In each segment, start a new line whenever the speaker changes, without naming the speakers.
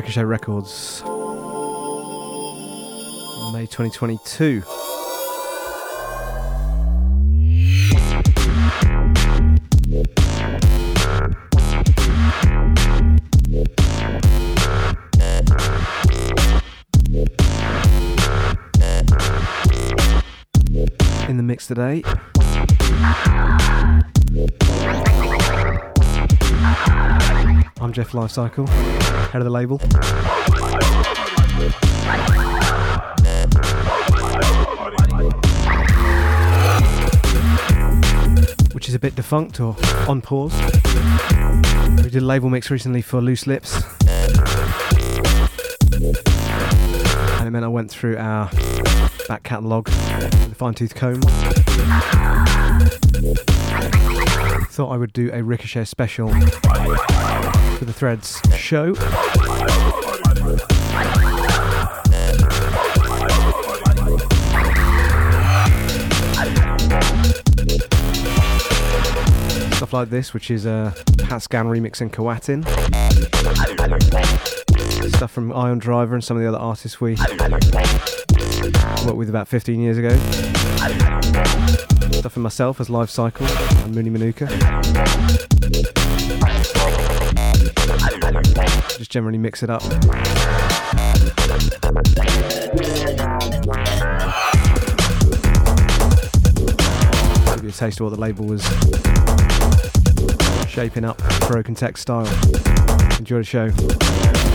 Ricochet Records, May 2022. In the mix today. Jeff Lifecycle, head of the label. Which is a bit defunct or on pause. We did a label mix recently for Loose Lips. And meant I went through our back catalogue fine tooth comb. Thought I would do a Ricochet special for the Threads show. Stuff like this, which is uh, a Pat Scan remix and Coatin. Stuff from Ion Driver and some of the other artists we worked with about 15 years ago. Stuff from myself as Live Cycle and Mooney Manuka. Just generally mix it up. Give you a taste of what the label was shaping up, broken text style. Enjoy the show.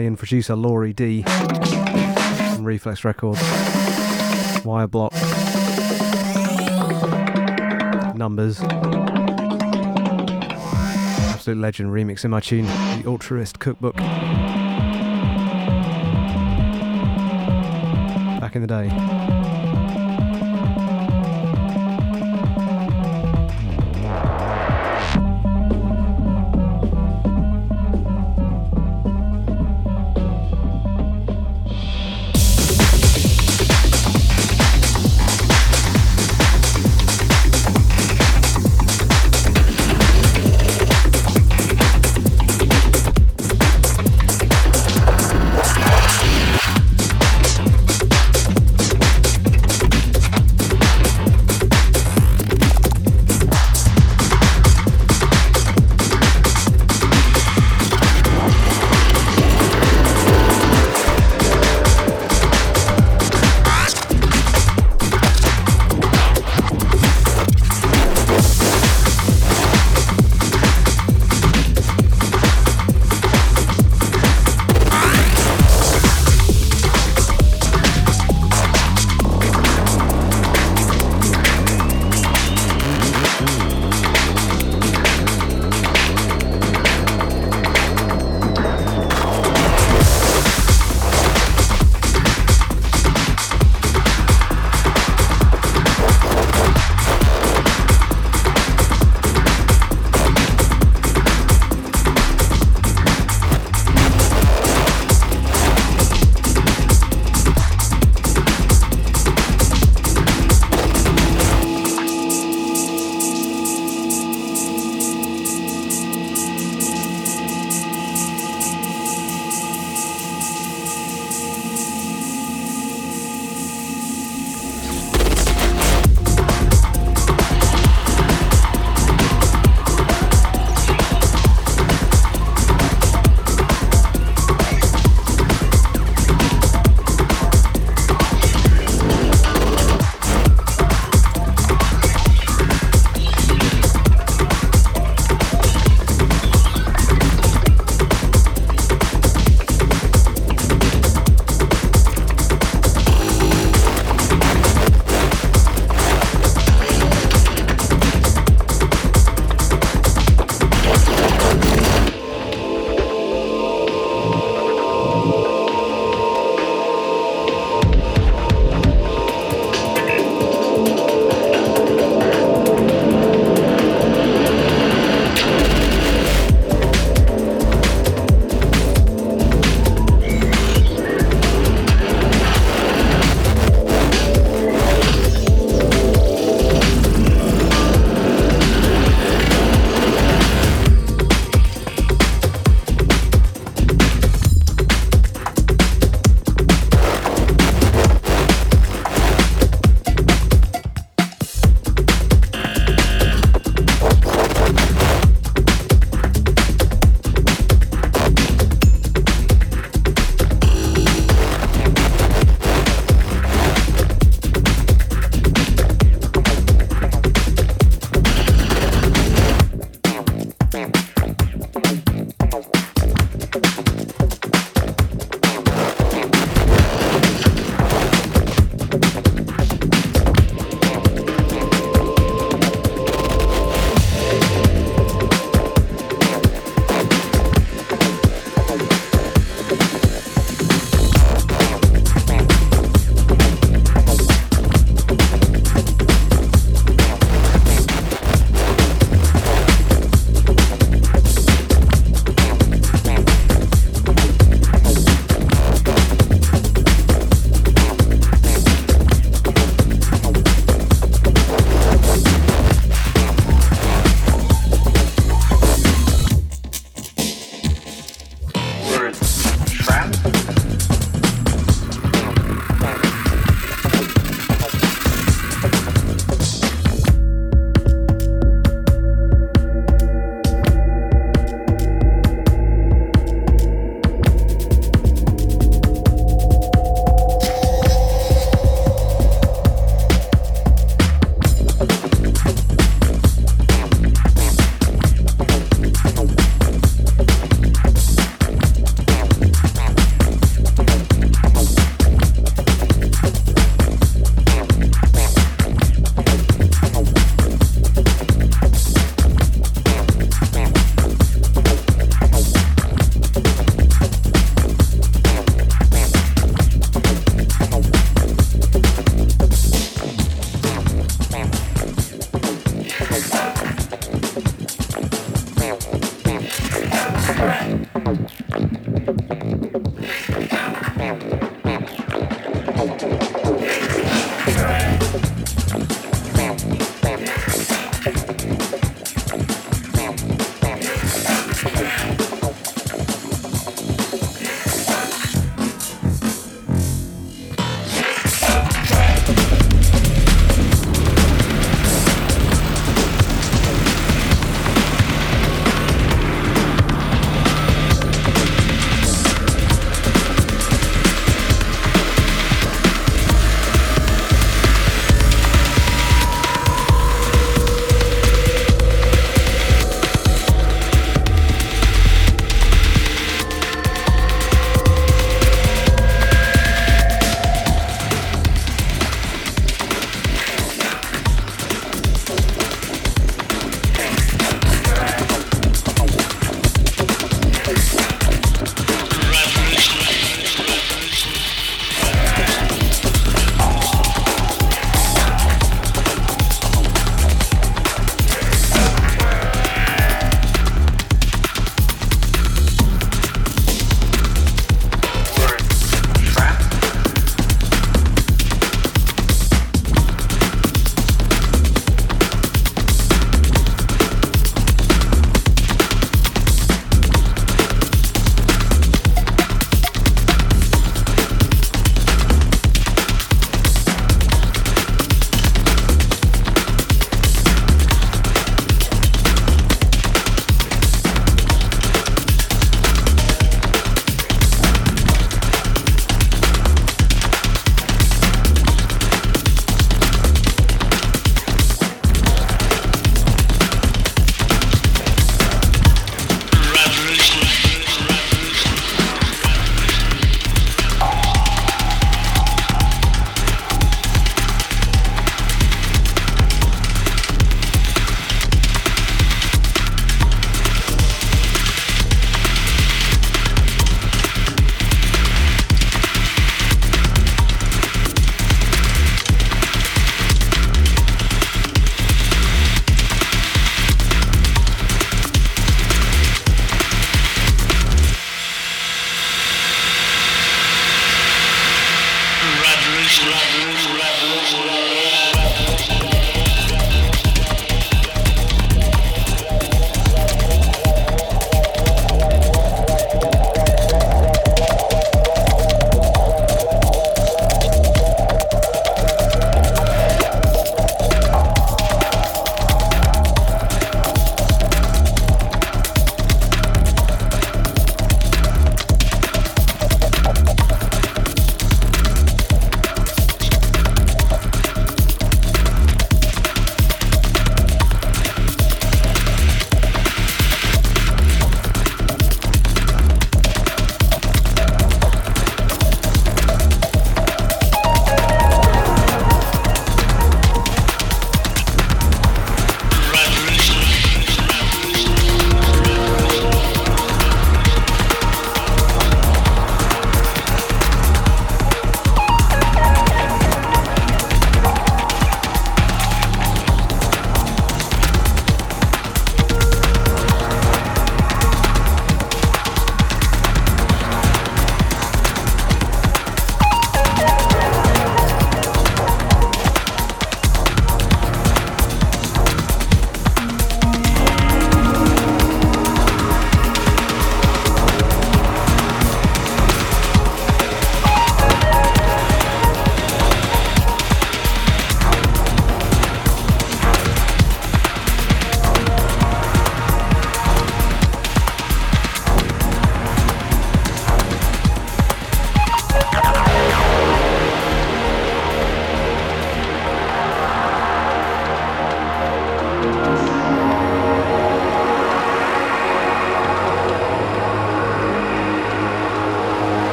Italian producer Laurie D from Reflex Records. Wire Block. Numbers. Absolute legend remix in my tune, The Ultraist Cookbook. Back in the day.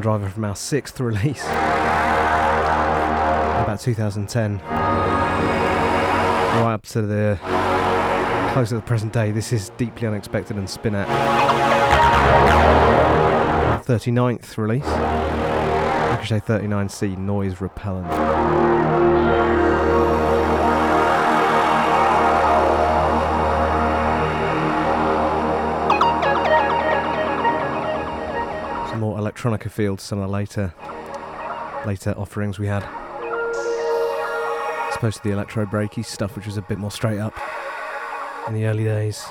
Driver from our sixth release, about 2010. Right up to the close of the present day, this is Deeply Unexpected and Spinat. 39th release, Ricochet 39C, Noise Repellent. Electronica feel to some of the later later offerings we had. As opposed to the electro breaky stuff, which was a bit more straight up in the early days.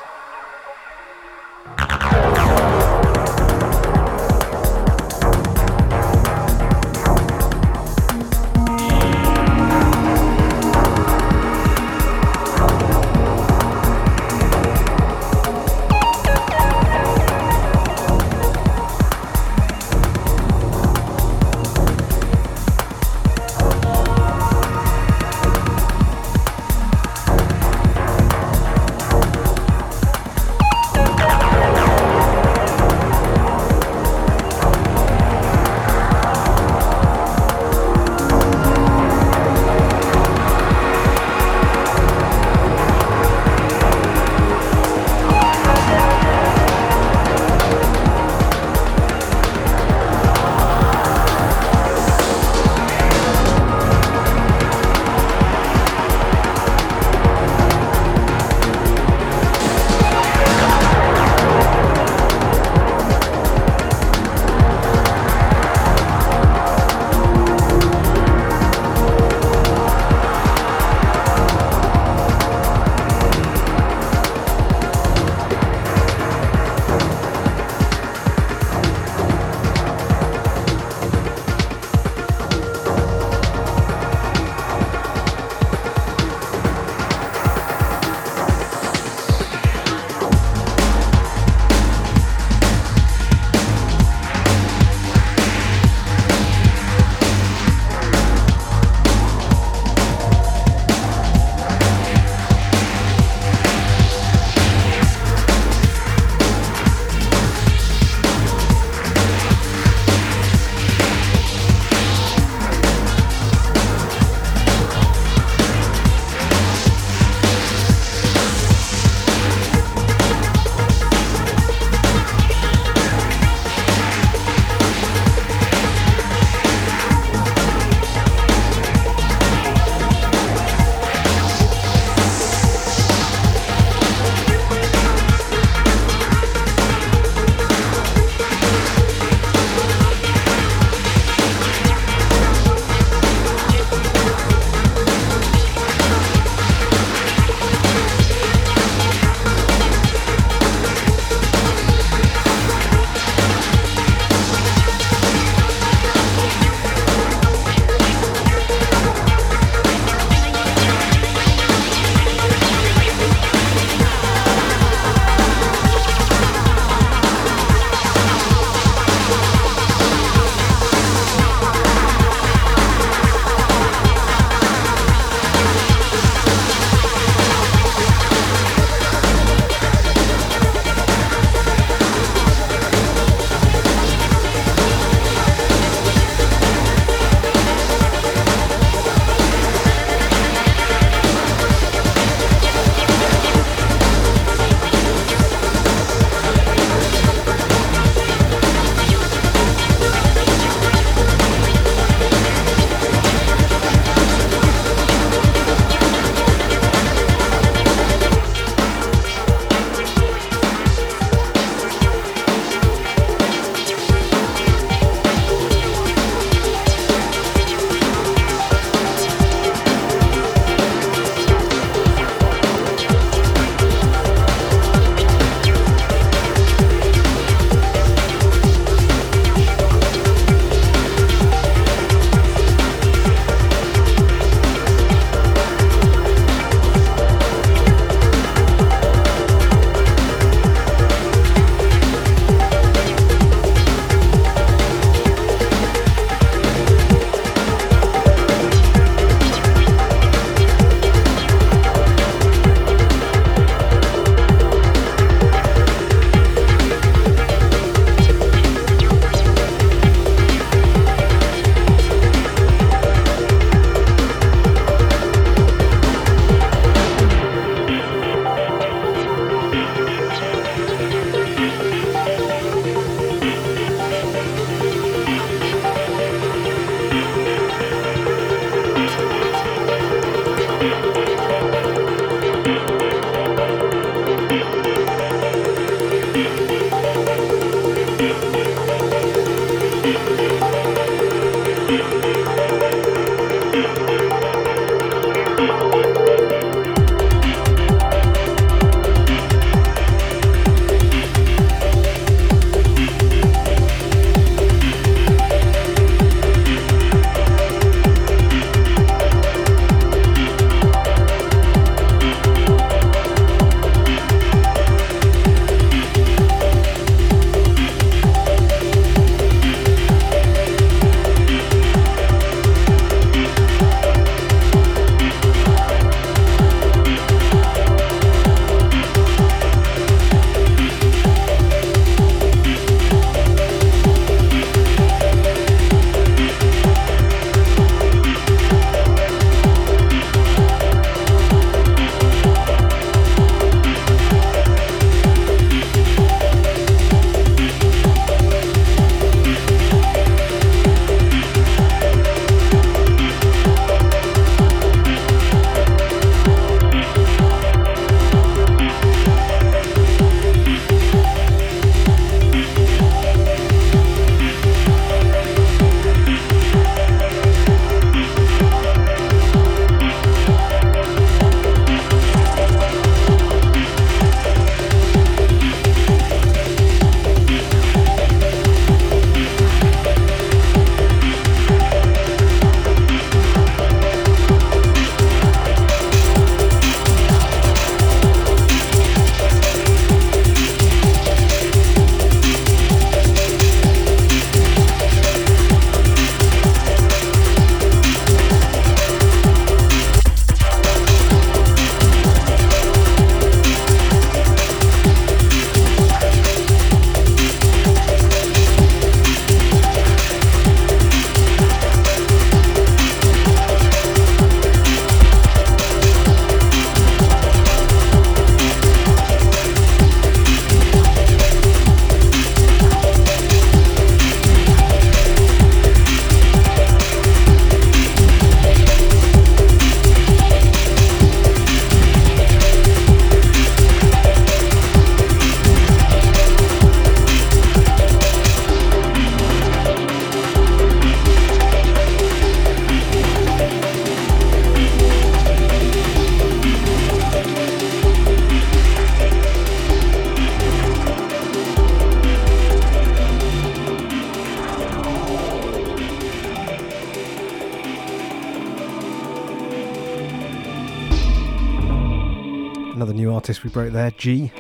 We broke there, G.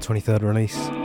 23rd release.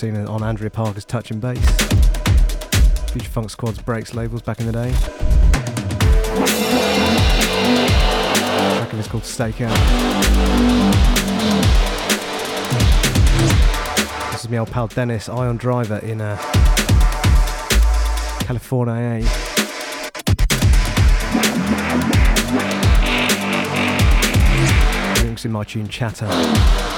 Seen on Andrea Parker's Touchin' Bass. Future Funk Squad's Breaks labels back in the day. Track is called Stakeout. This is my old pal Dennis, Ion Driver in uh, California. Links in my tune Chatter.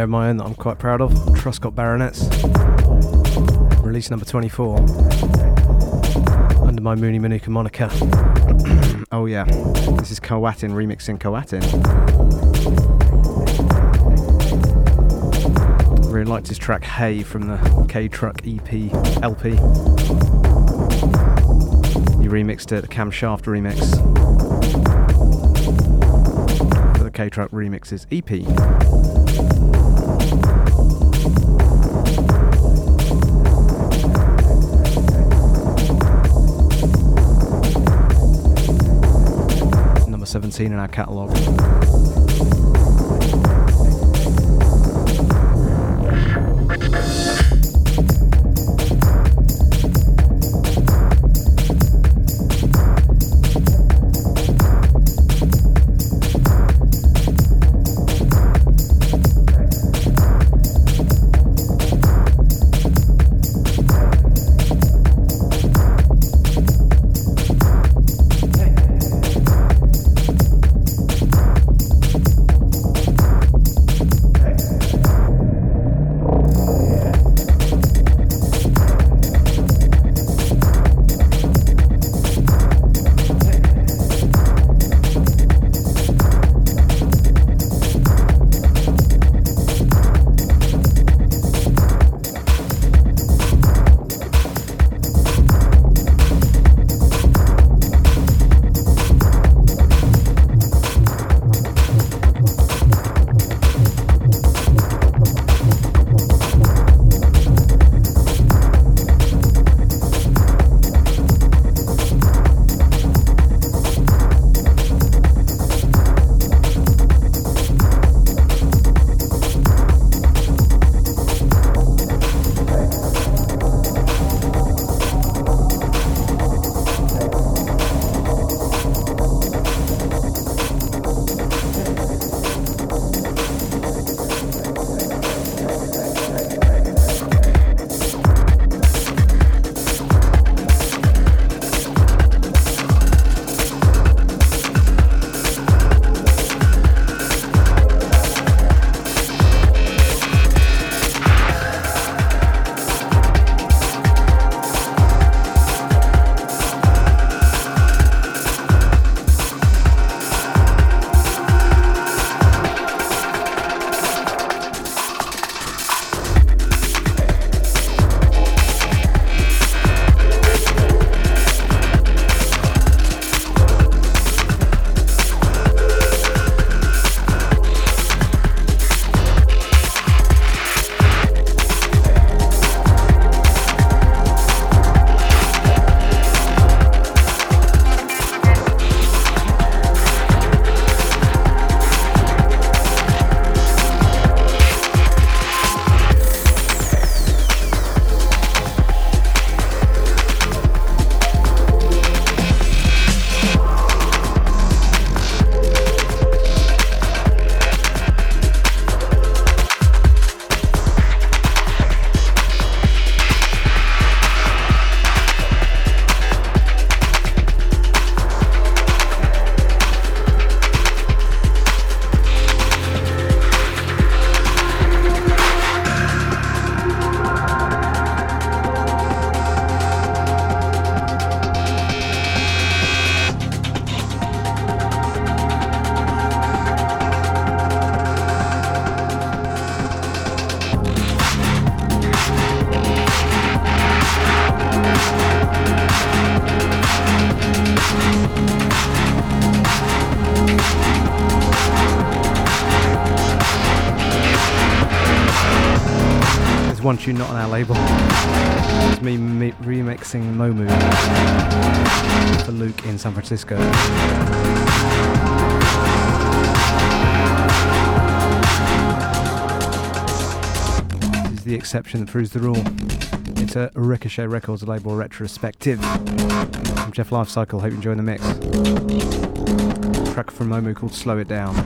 There of my own that I'm quite proud of. Truscott Baronets. Release number 24. Under my Mooney Manuka moniker. oh yeah, this is Coatin remixing Coatin. Really liked his track Hey from the K Truck EP LP. He remixed it, the Cam Shaft remix. The K Truck remixes EP. Number 17 in our catalogue. Tune not on our label. It's me, me remixing Momu for Luke in San Francisco. This is the exception that proves the rule. It's a Ricochet Records label retrospective. I'm Jeff Lifecycle, hope you enjoy the mix. track from Momu called Slow It Down.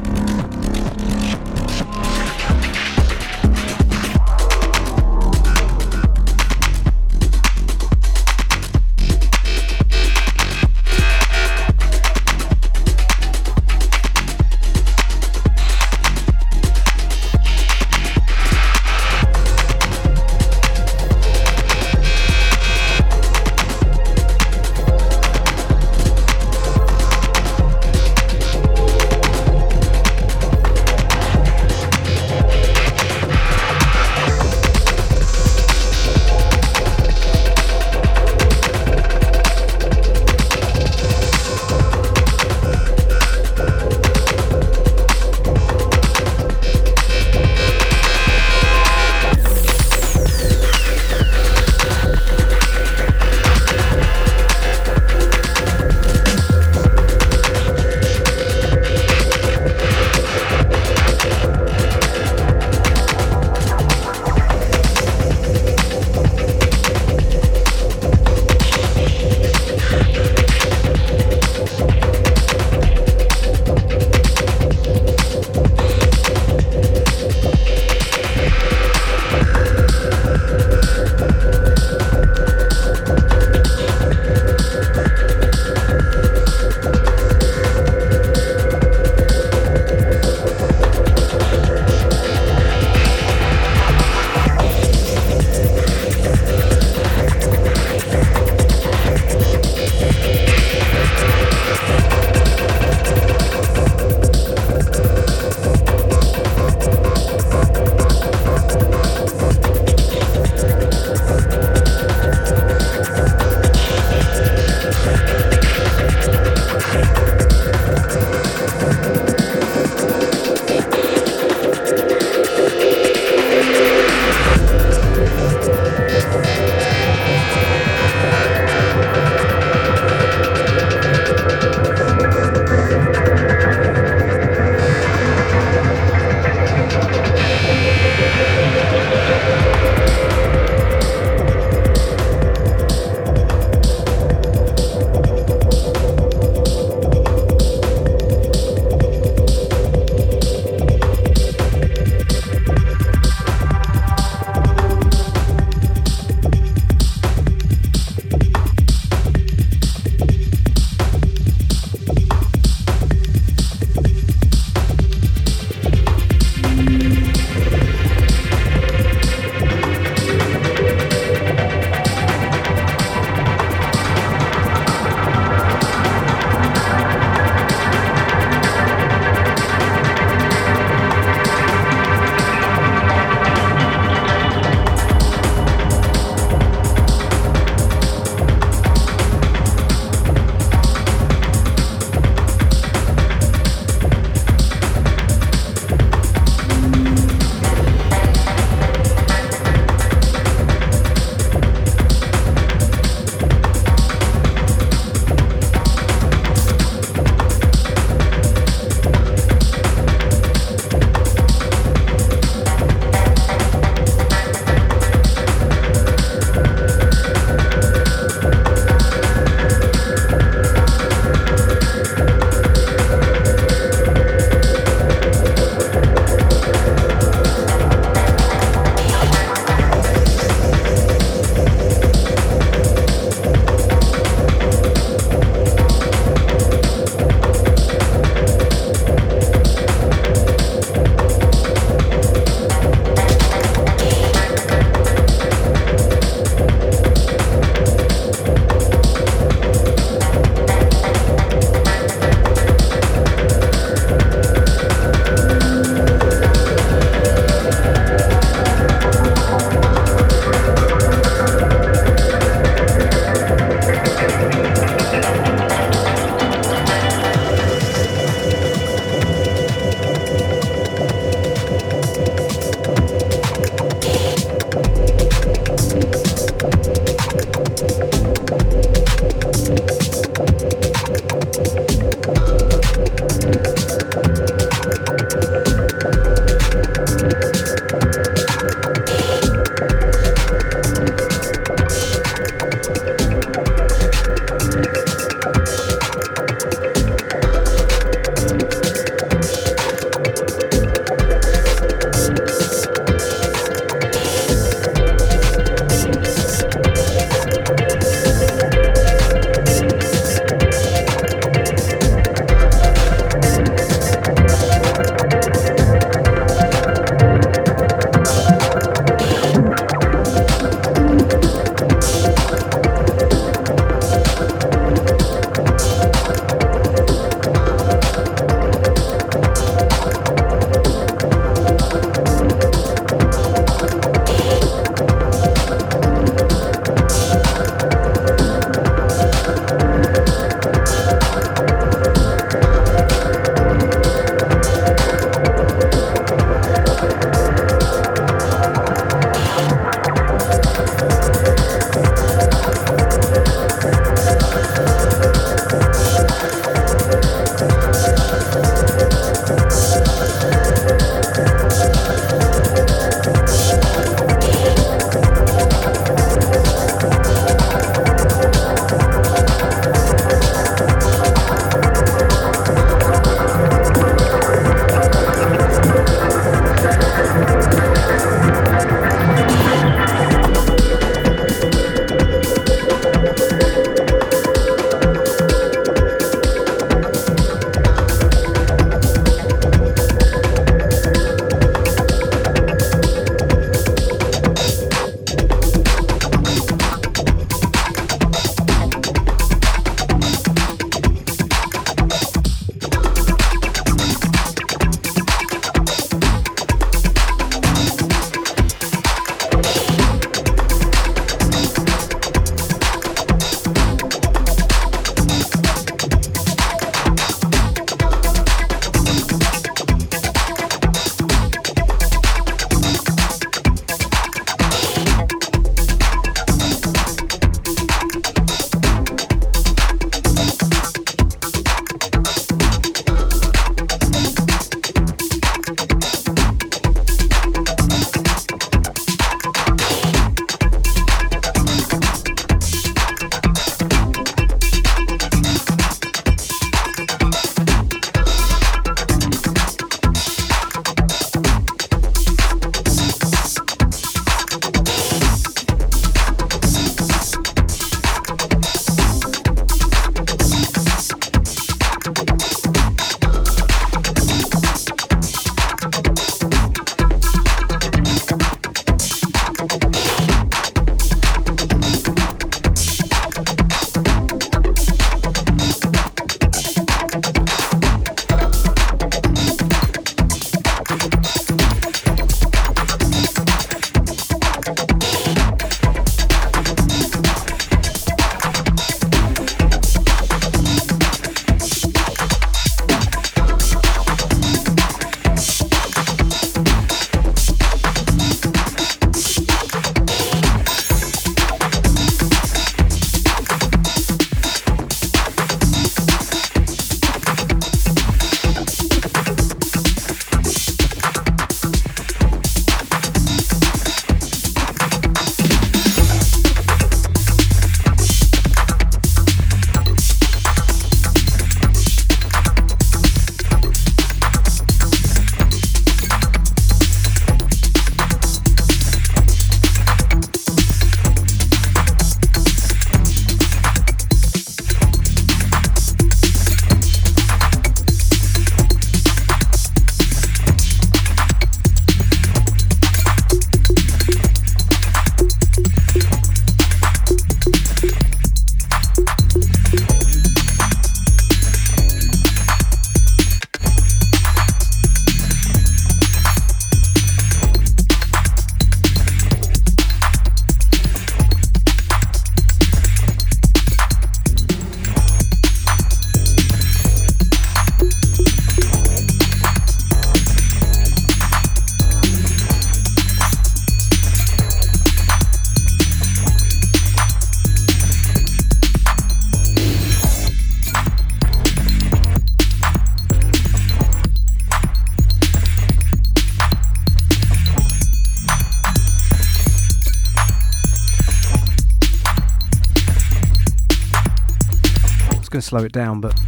Slow it down, but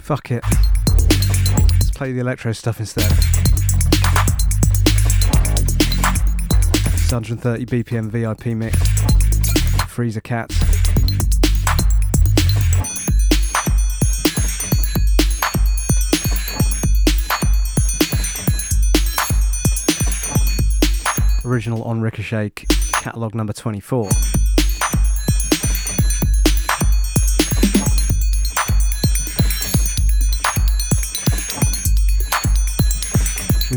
fuck it. Let's play the electro stuff instead. 130 BPM VIP mix. Freezer Cats. Original on Ricochet, catalogue number 24.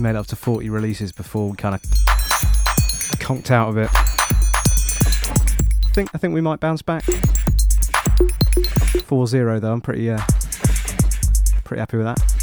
Made up to 40 releases before we kind of conked out of it. I think I think we might bounce back. 4-0 though. I'm pretty uh, pretty happy with that.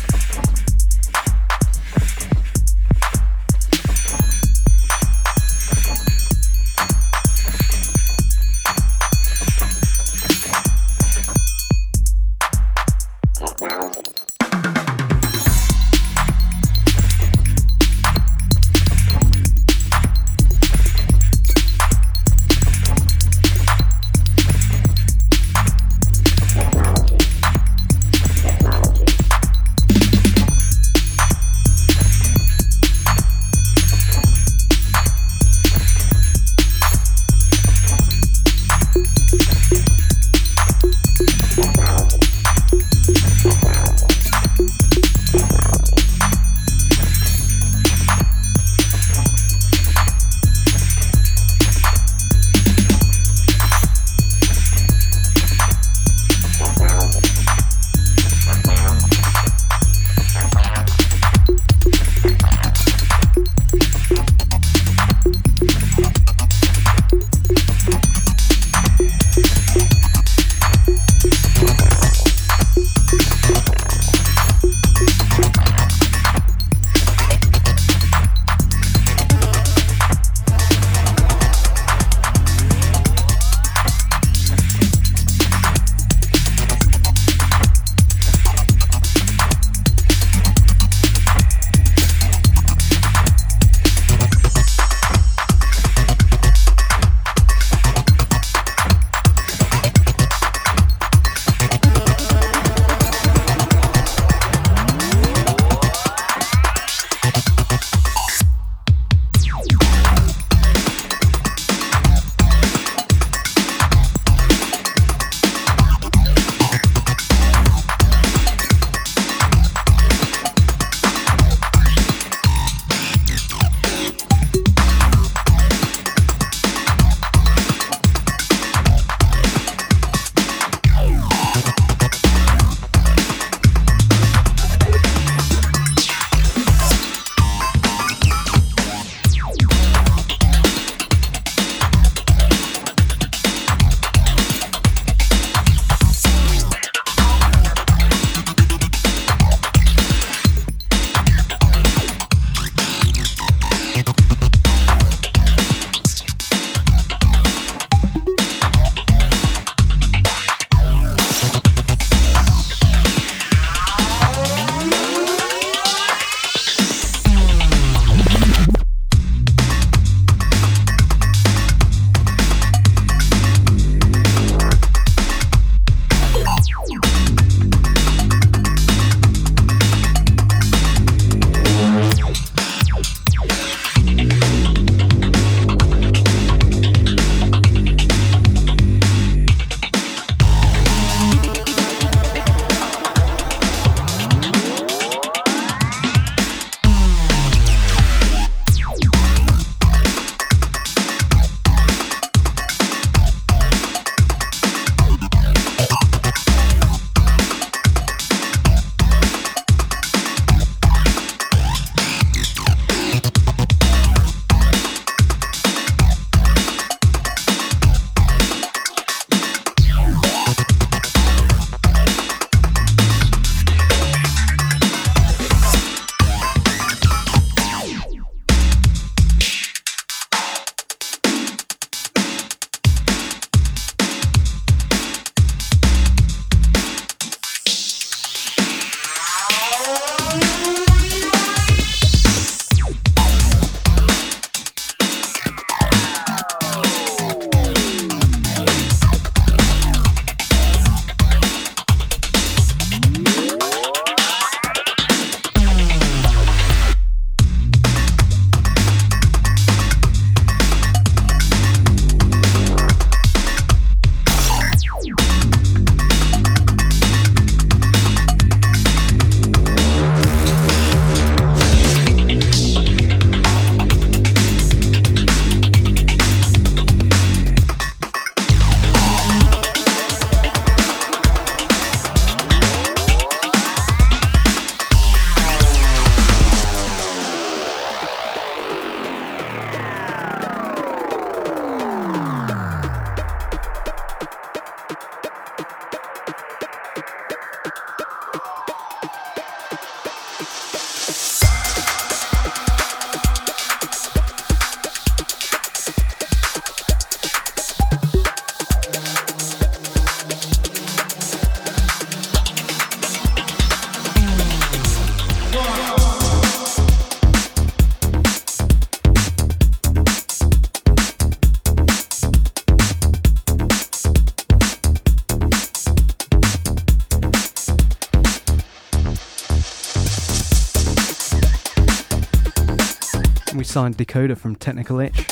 Signed Decoder from Technical Itch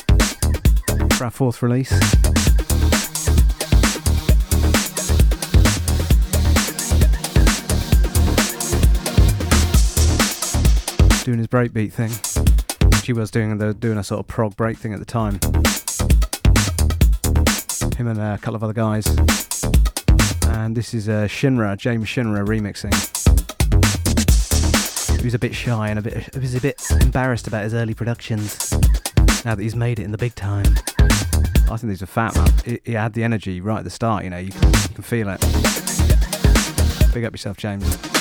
for our fourth release. Doing his breakbeat thing. She was doing doing a sort of prog break thing at the time. Him and a couple of other guys. And this is uh, Shinra, James Shinra remixing. He was a bit shy and a bit he was a bit embarrassed about his early productions. Now that he's made it in the big time, I think he's a fat man. He, had the energy right at the start. You know, you can, you can feel it. Big up yourself, James.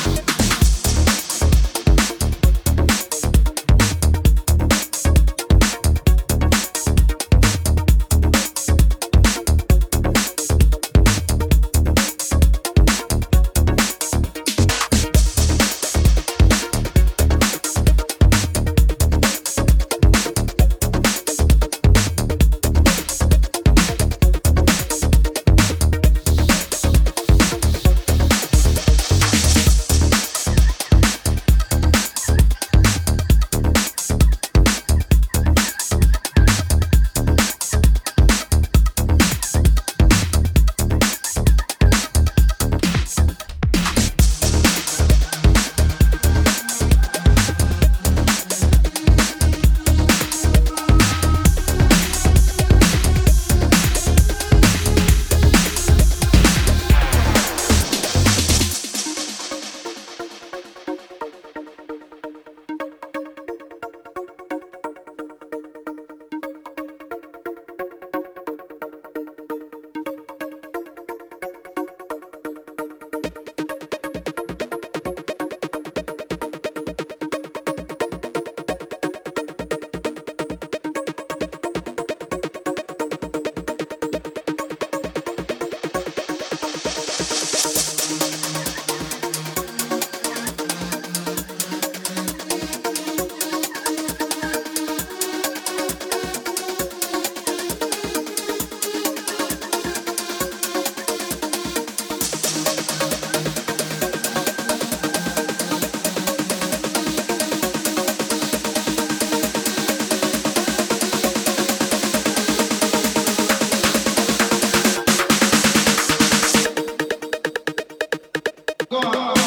Agora!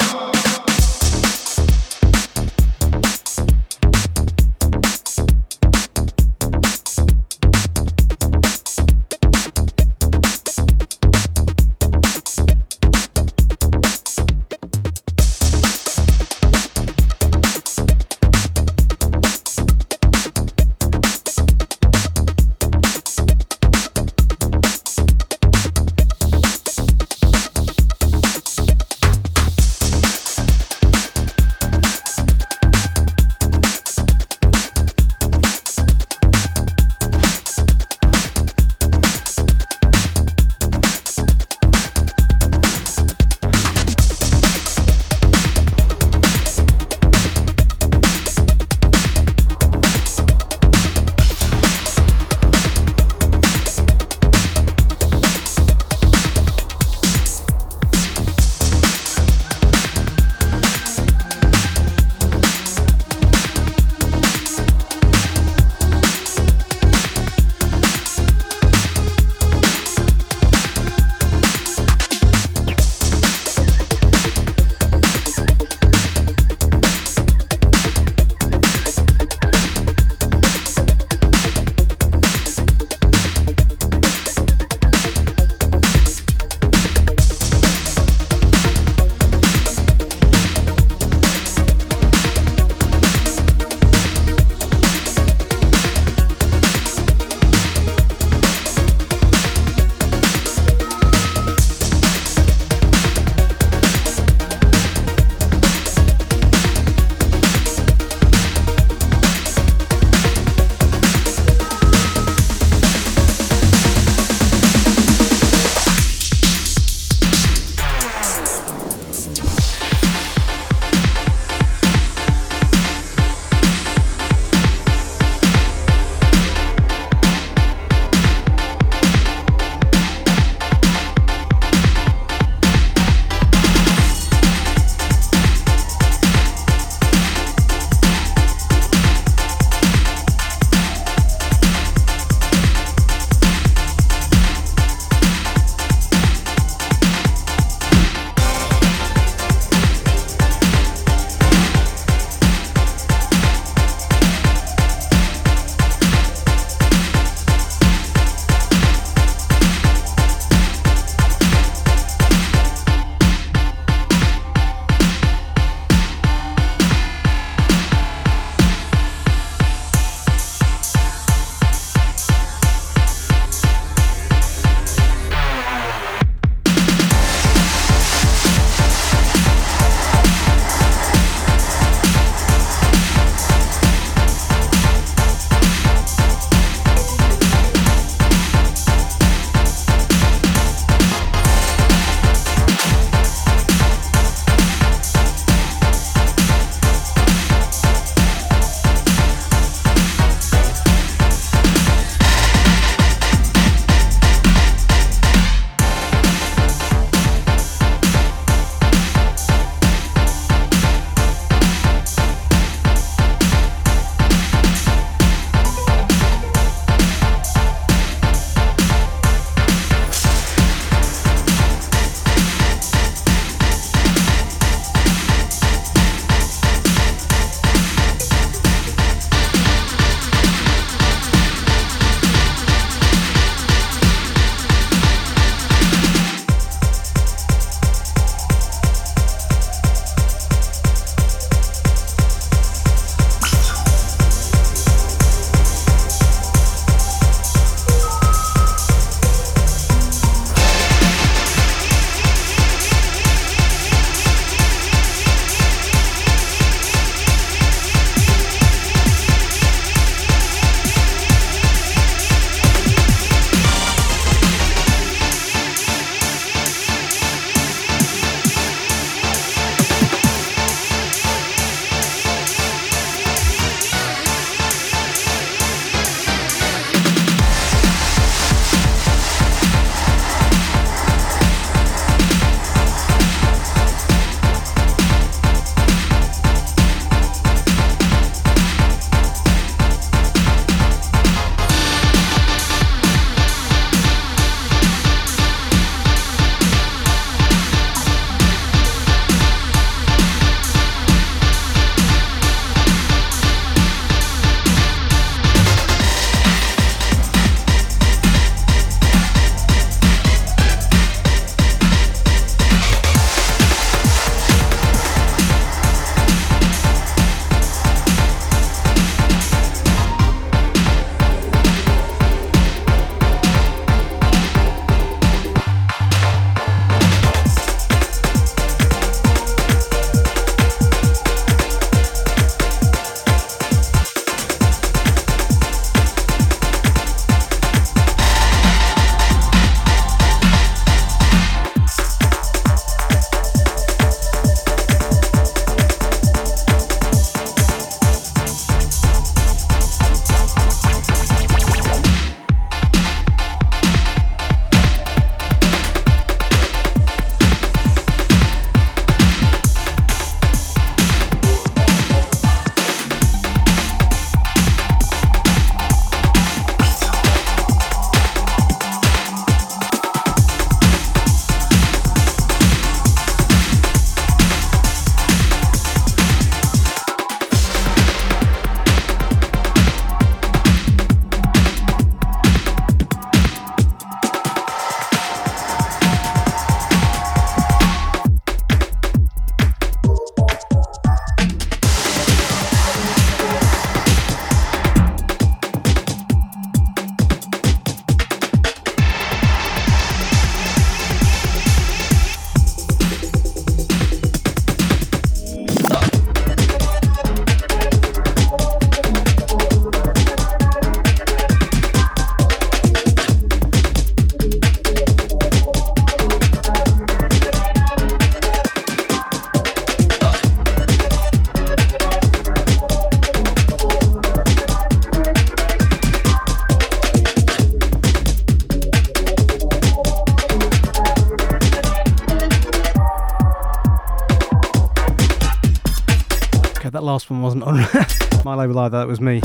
Last one wasn't on my label either. That was me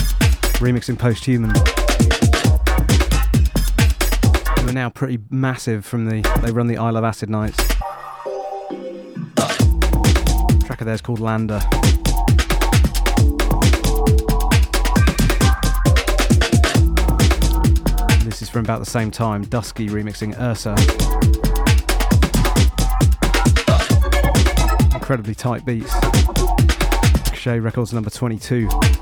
remixing Posthuman. They are now pretty massive from the. They run the I Love Acid nights. track of theirs called Lander. This is from about the same time. Dusky remixing Ursa. Incredibly tight beats. Shay Records number 22.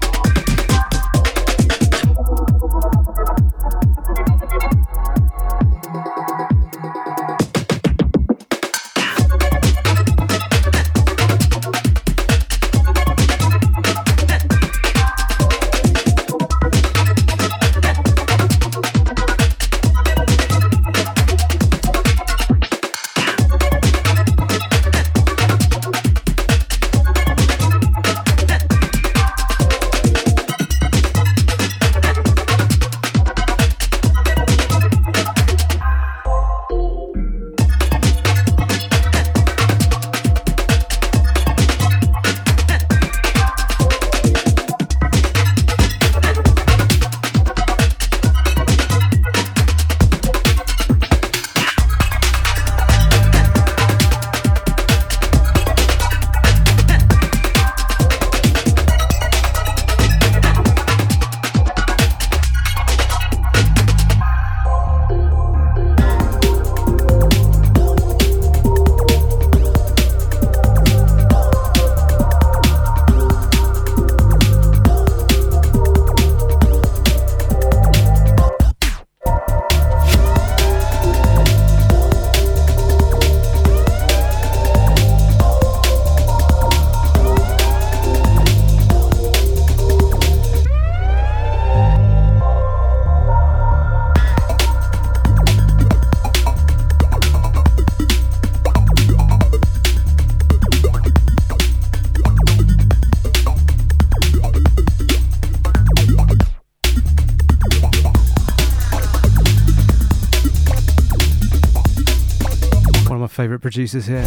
Producers here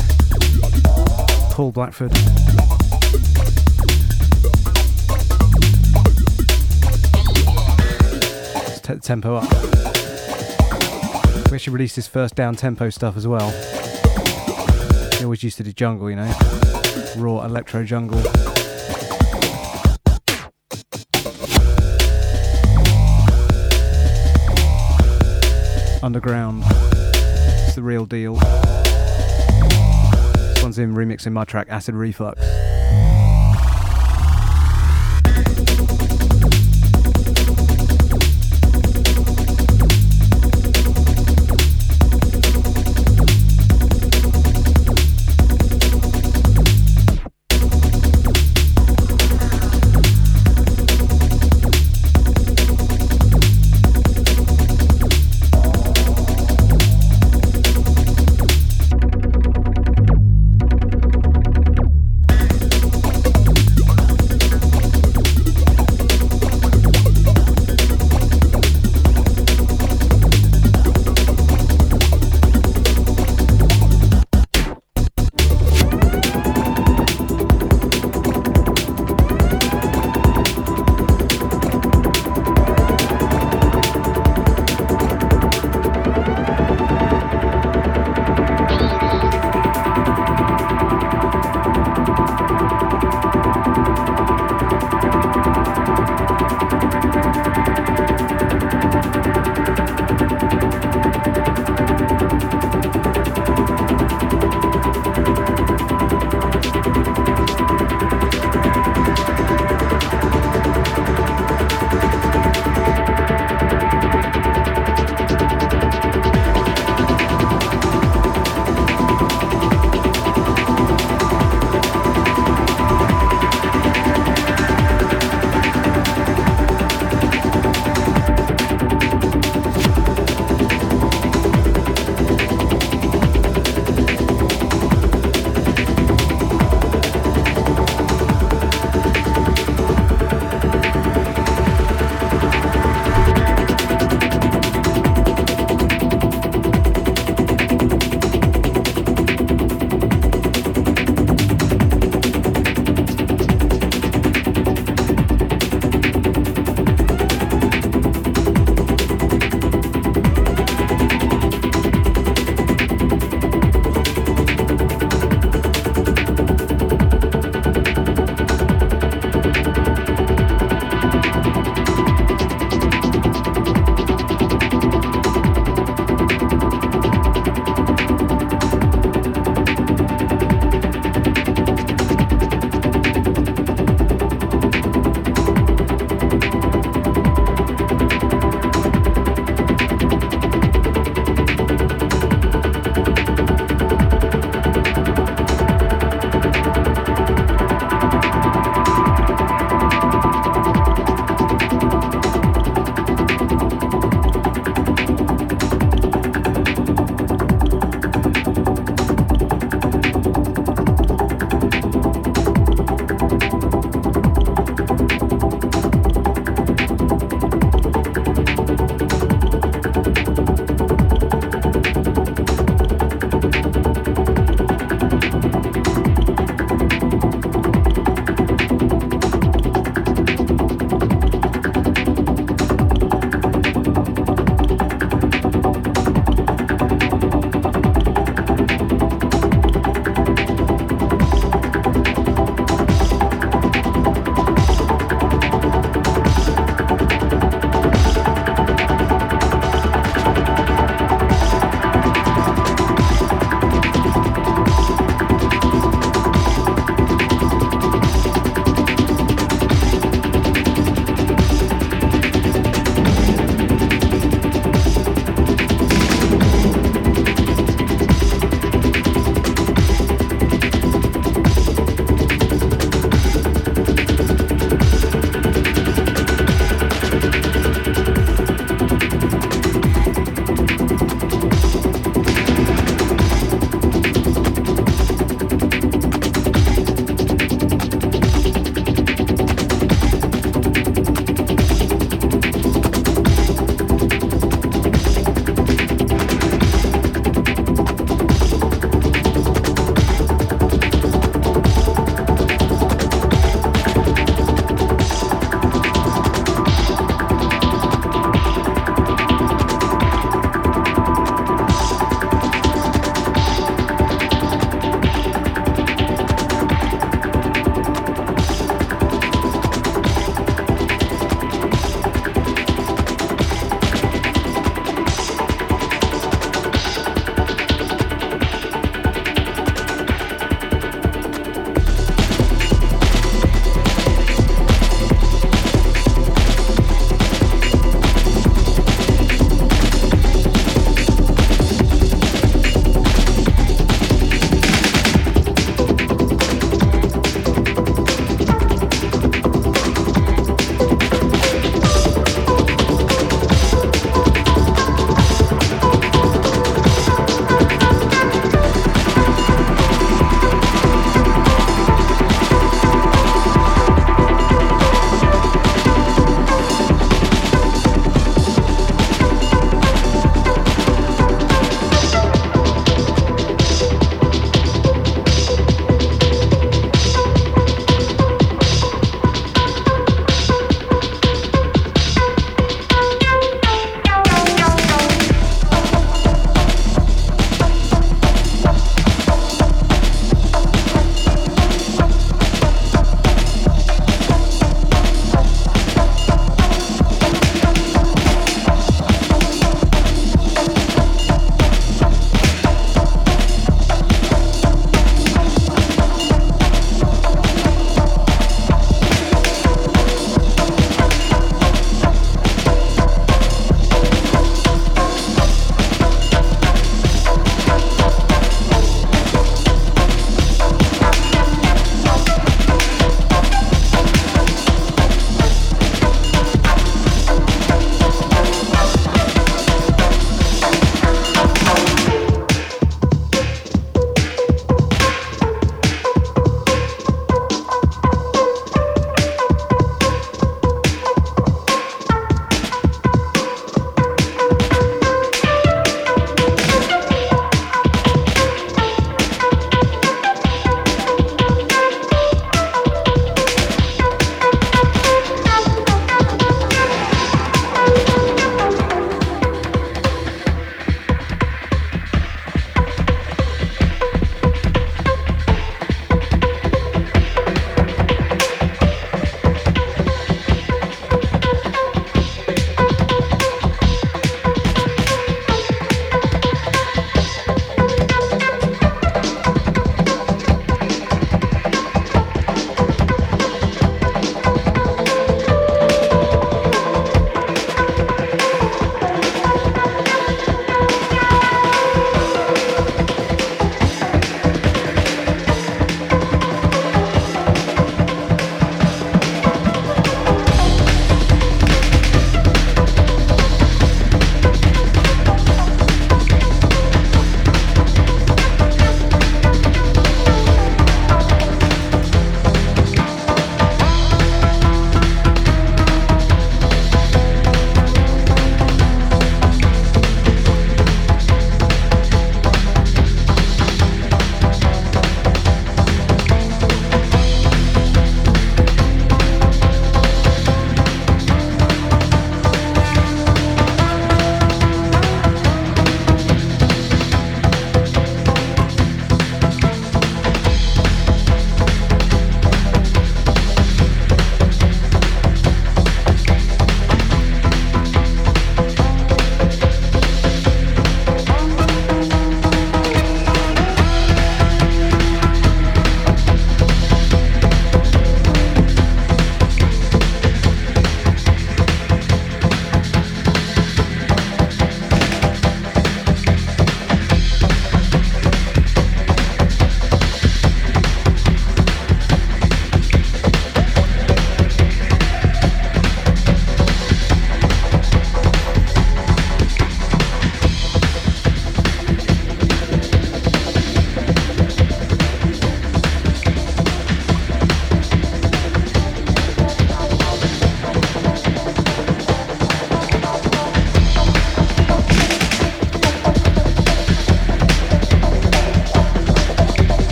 Paul Blackford. Let's take the tempo up. We actually released his first down tempo stuff as well. He always used to do jungle, you know, raw electro jungle. Underground. It's the real deal in remixing my track Acid Reflux.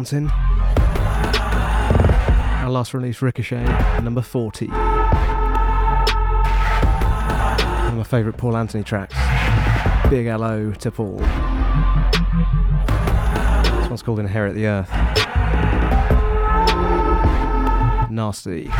Mountain. Our last release, Ricochet, number 40. One of my favourite Paul Anthony tracks. Big hello to Paul. This one's called Inherit the Earth. Nasty.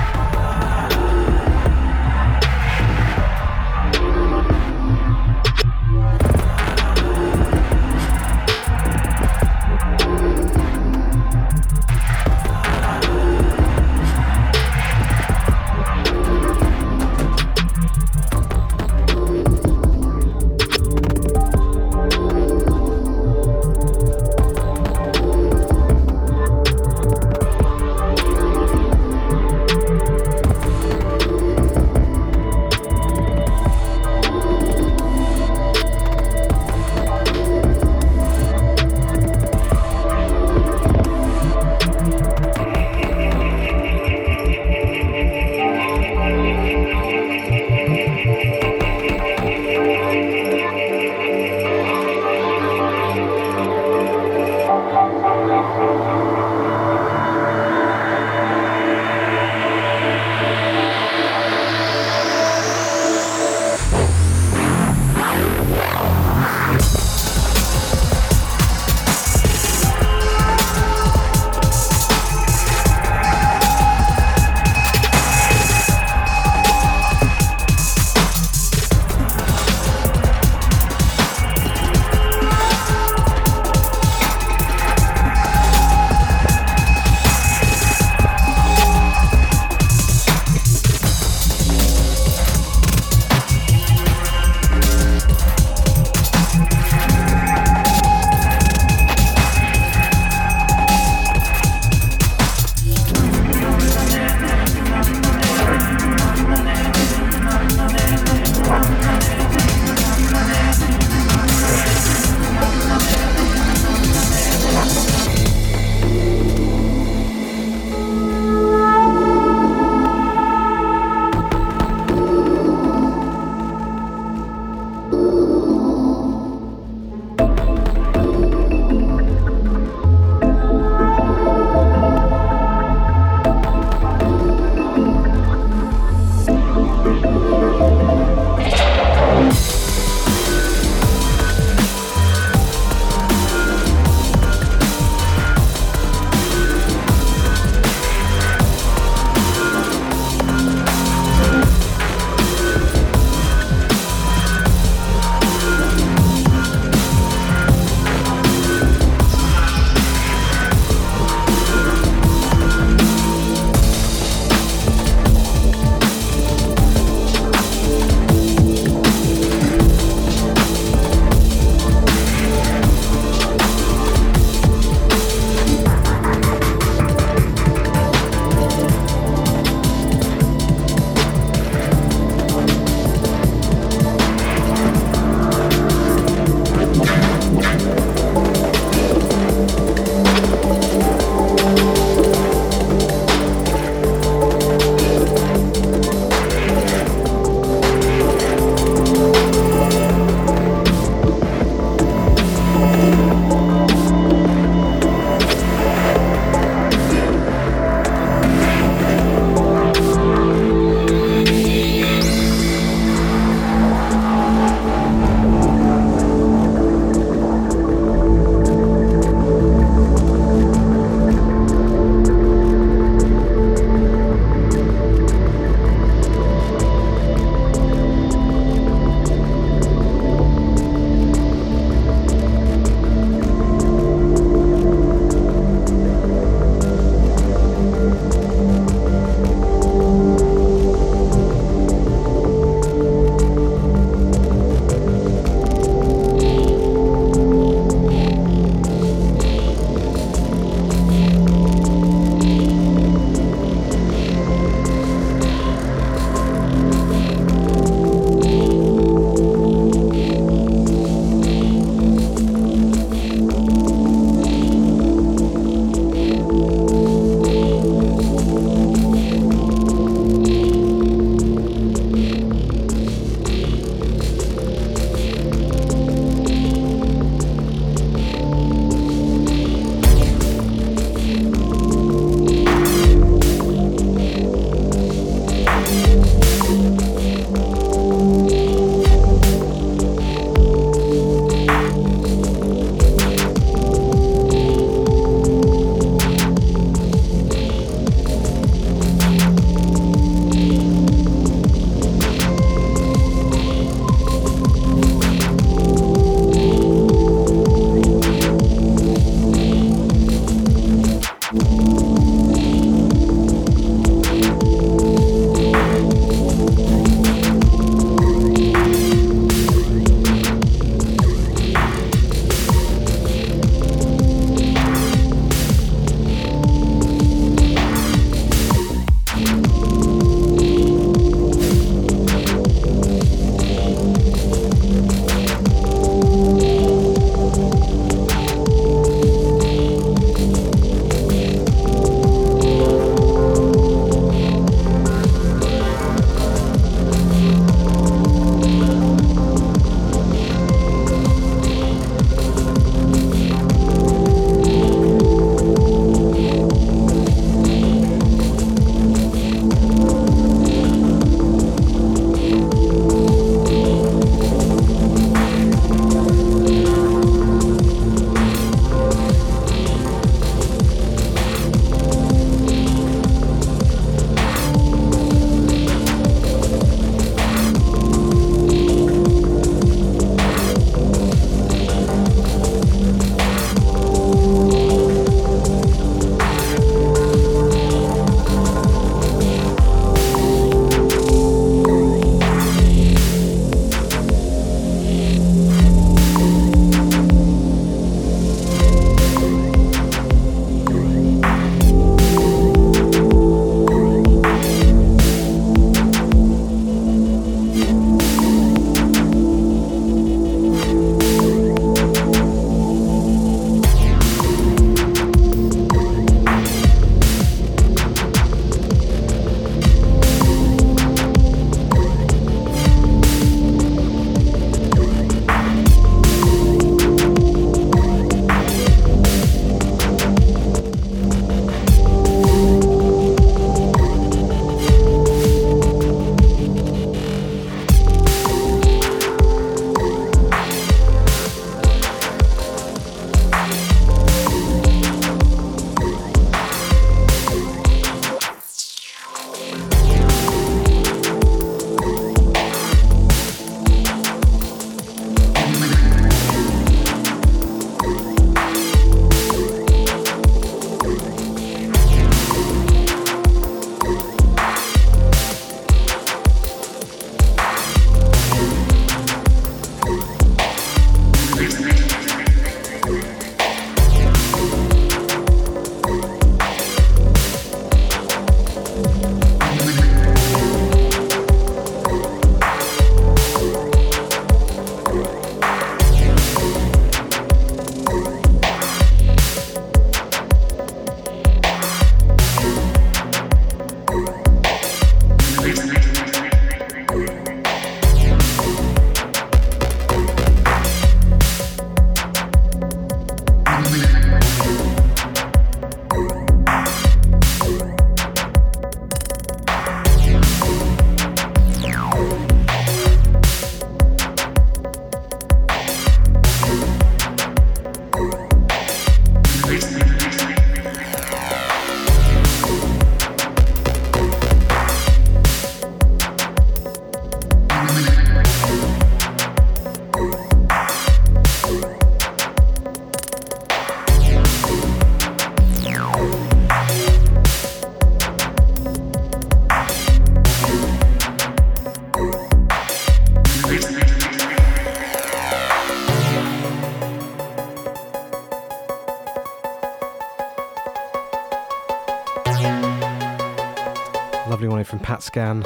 CAT scan.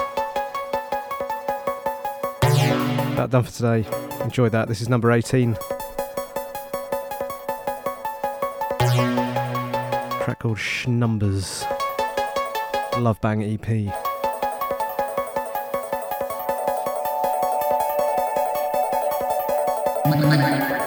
About done for today. Enjoy that. This is number 18. Track called Schnumbers. Love Bang EP.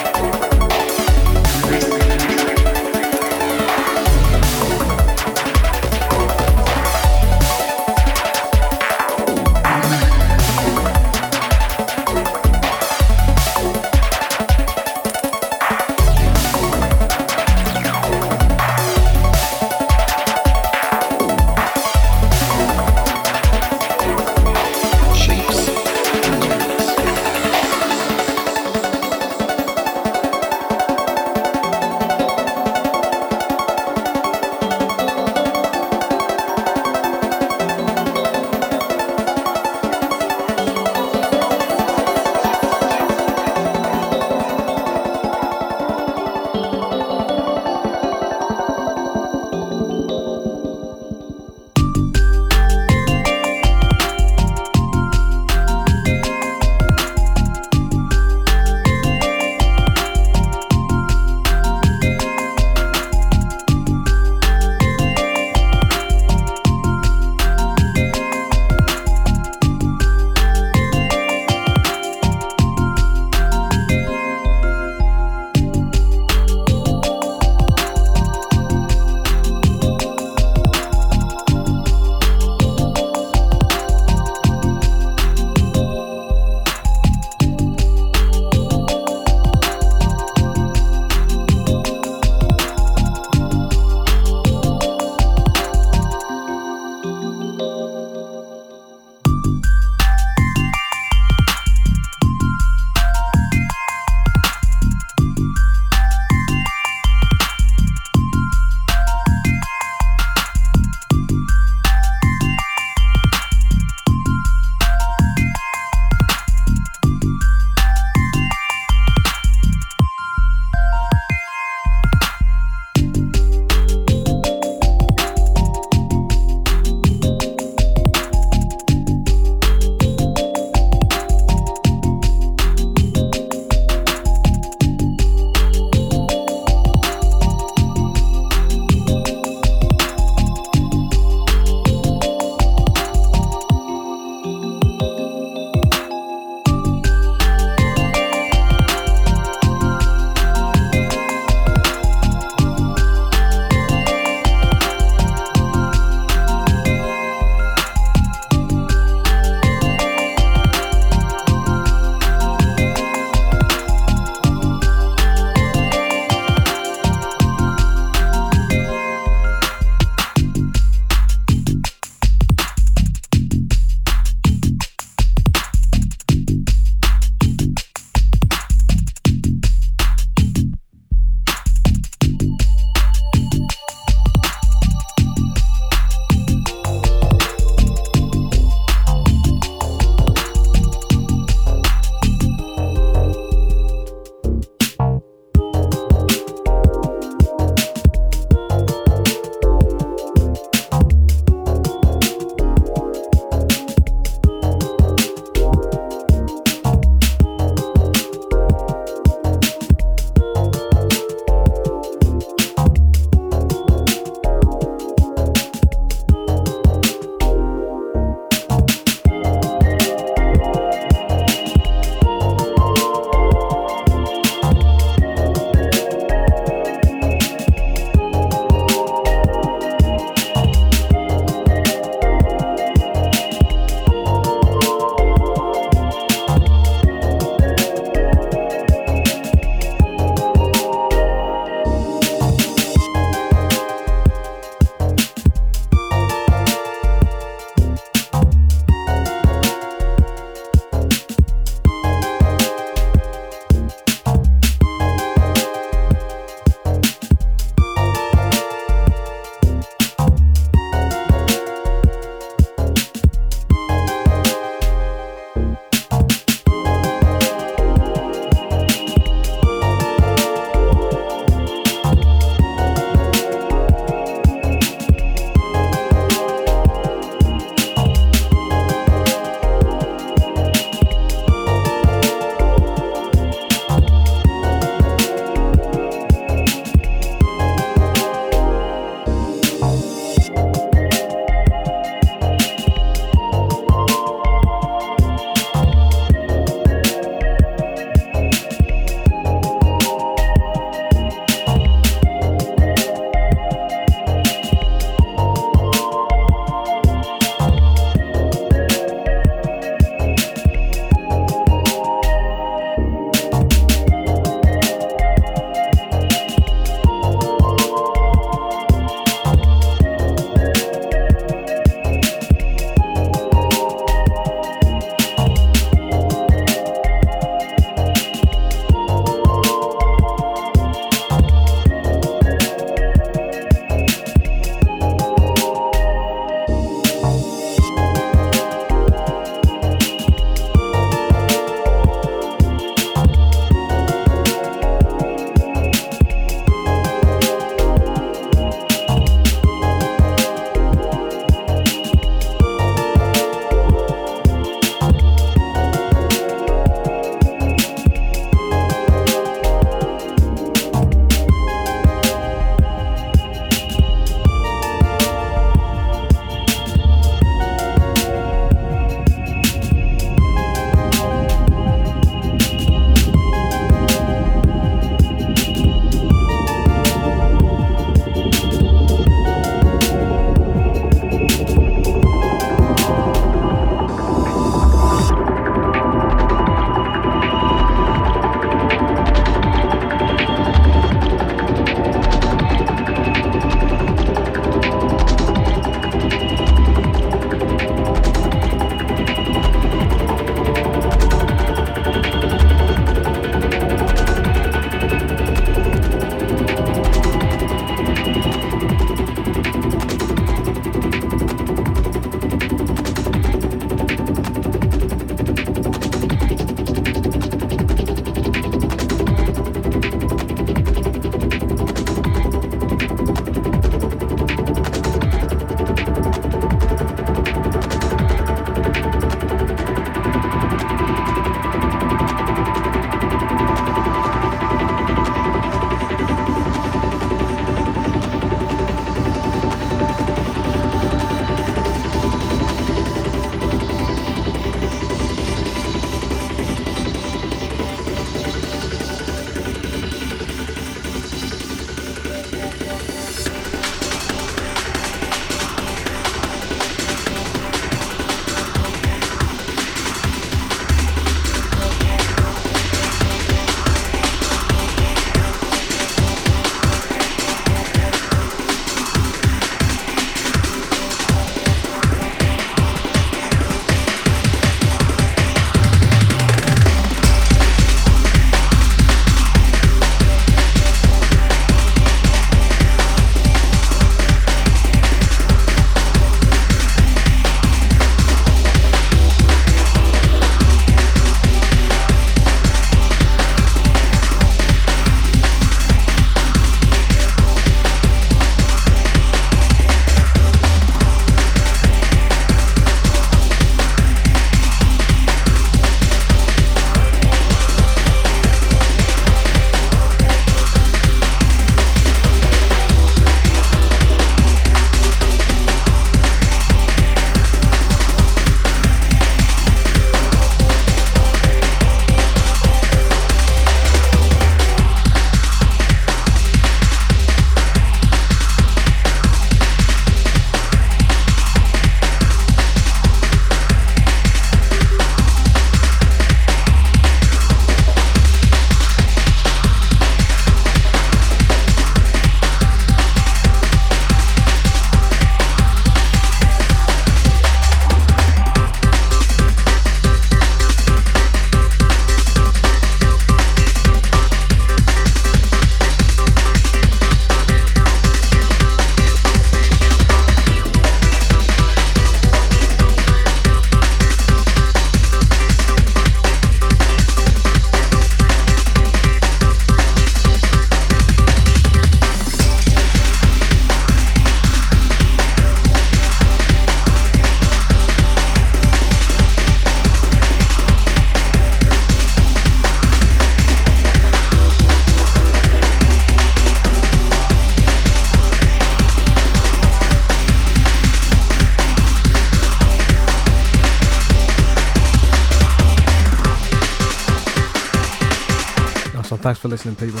Thanks for listening, people.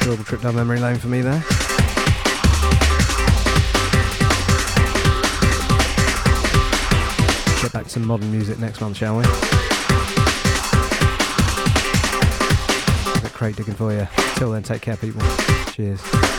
Enjoyable trip down memory lane for me there. Get back to some modern music next month, shall we? Crate digging for you. Till then, take care, people. Cheers.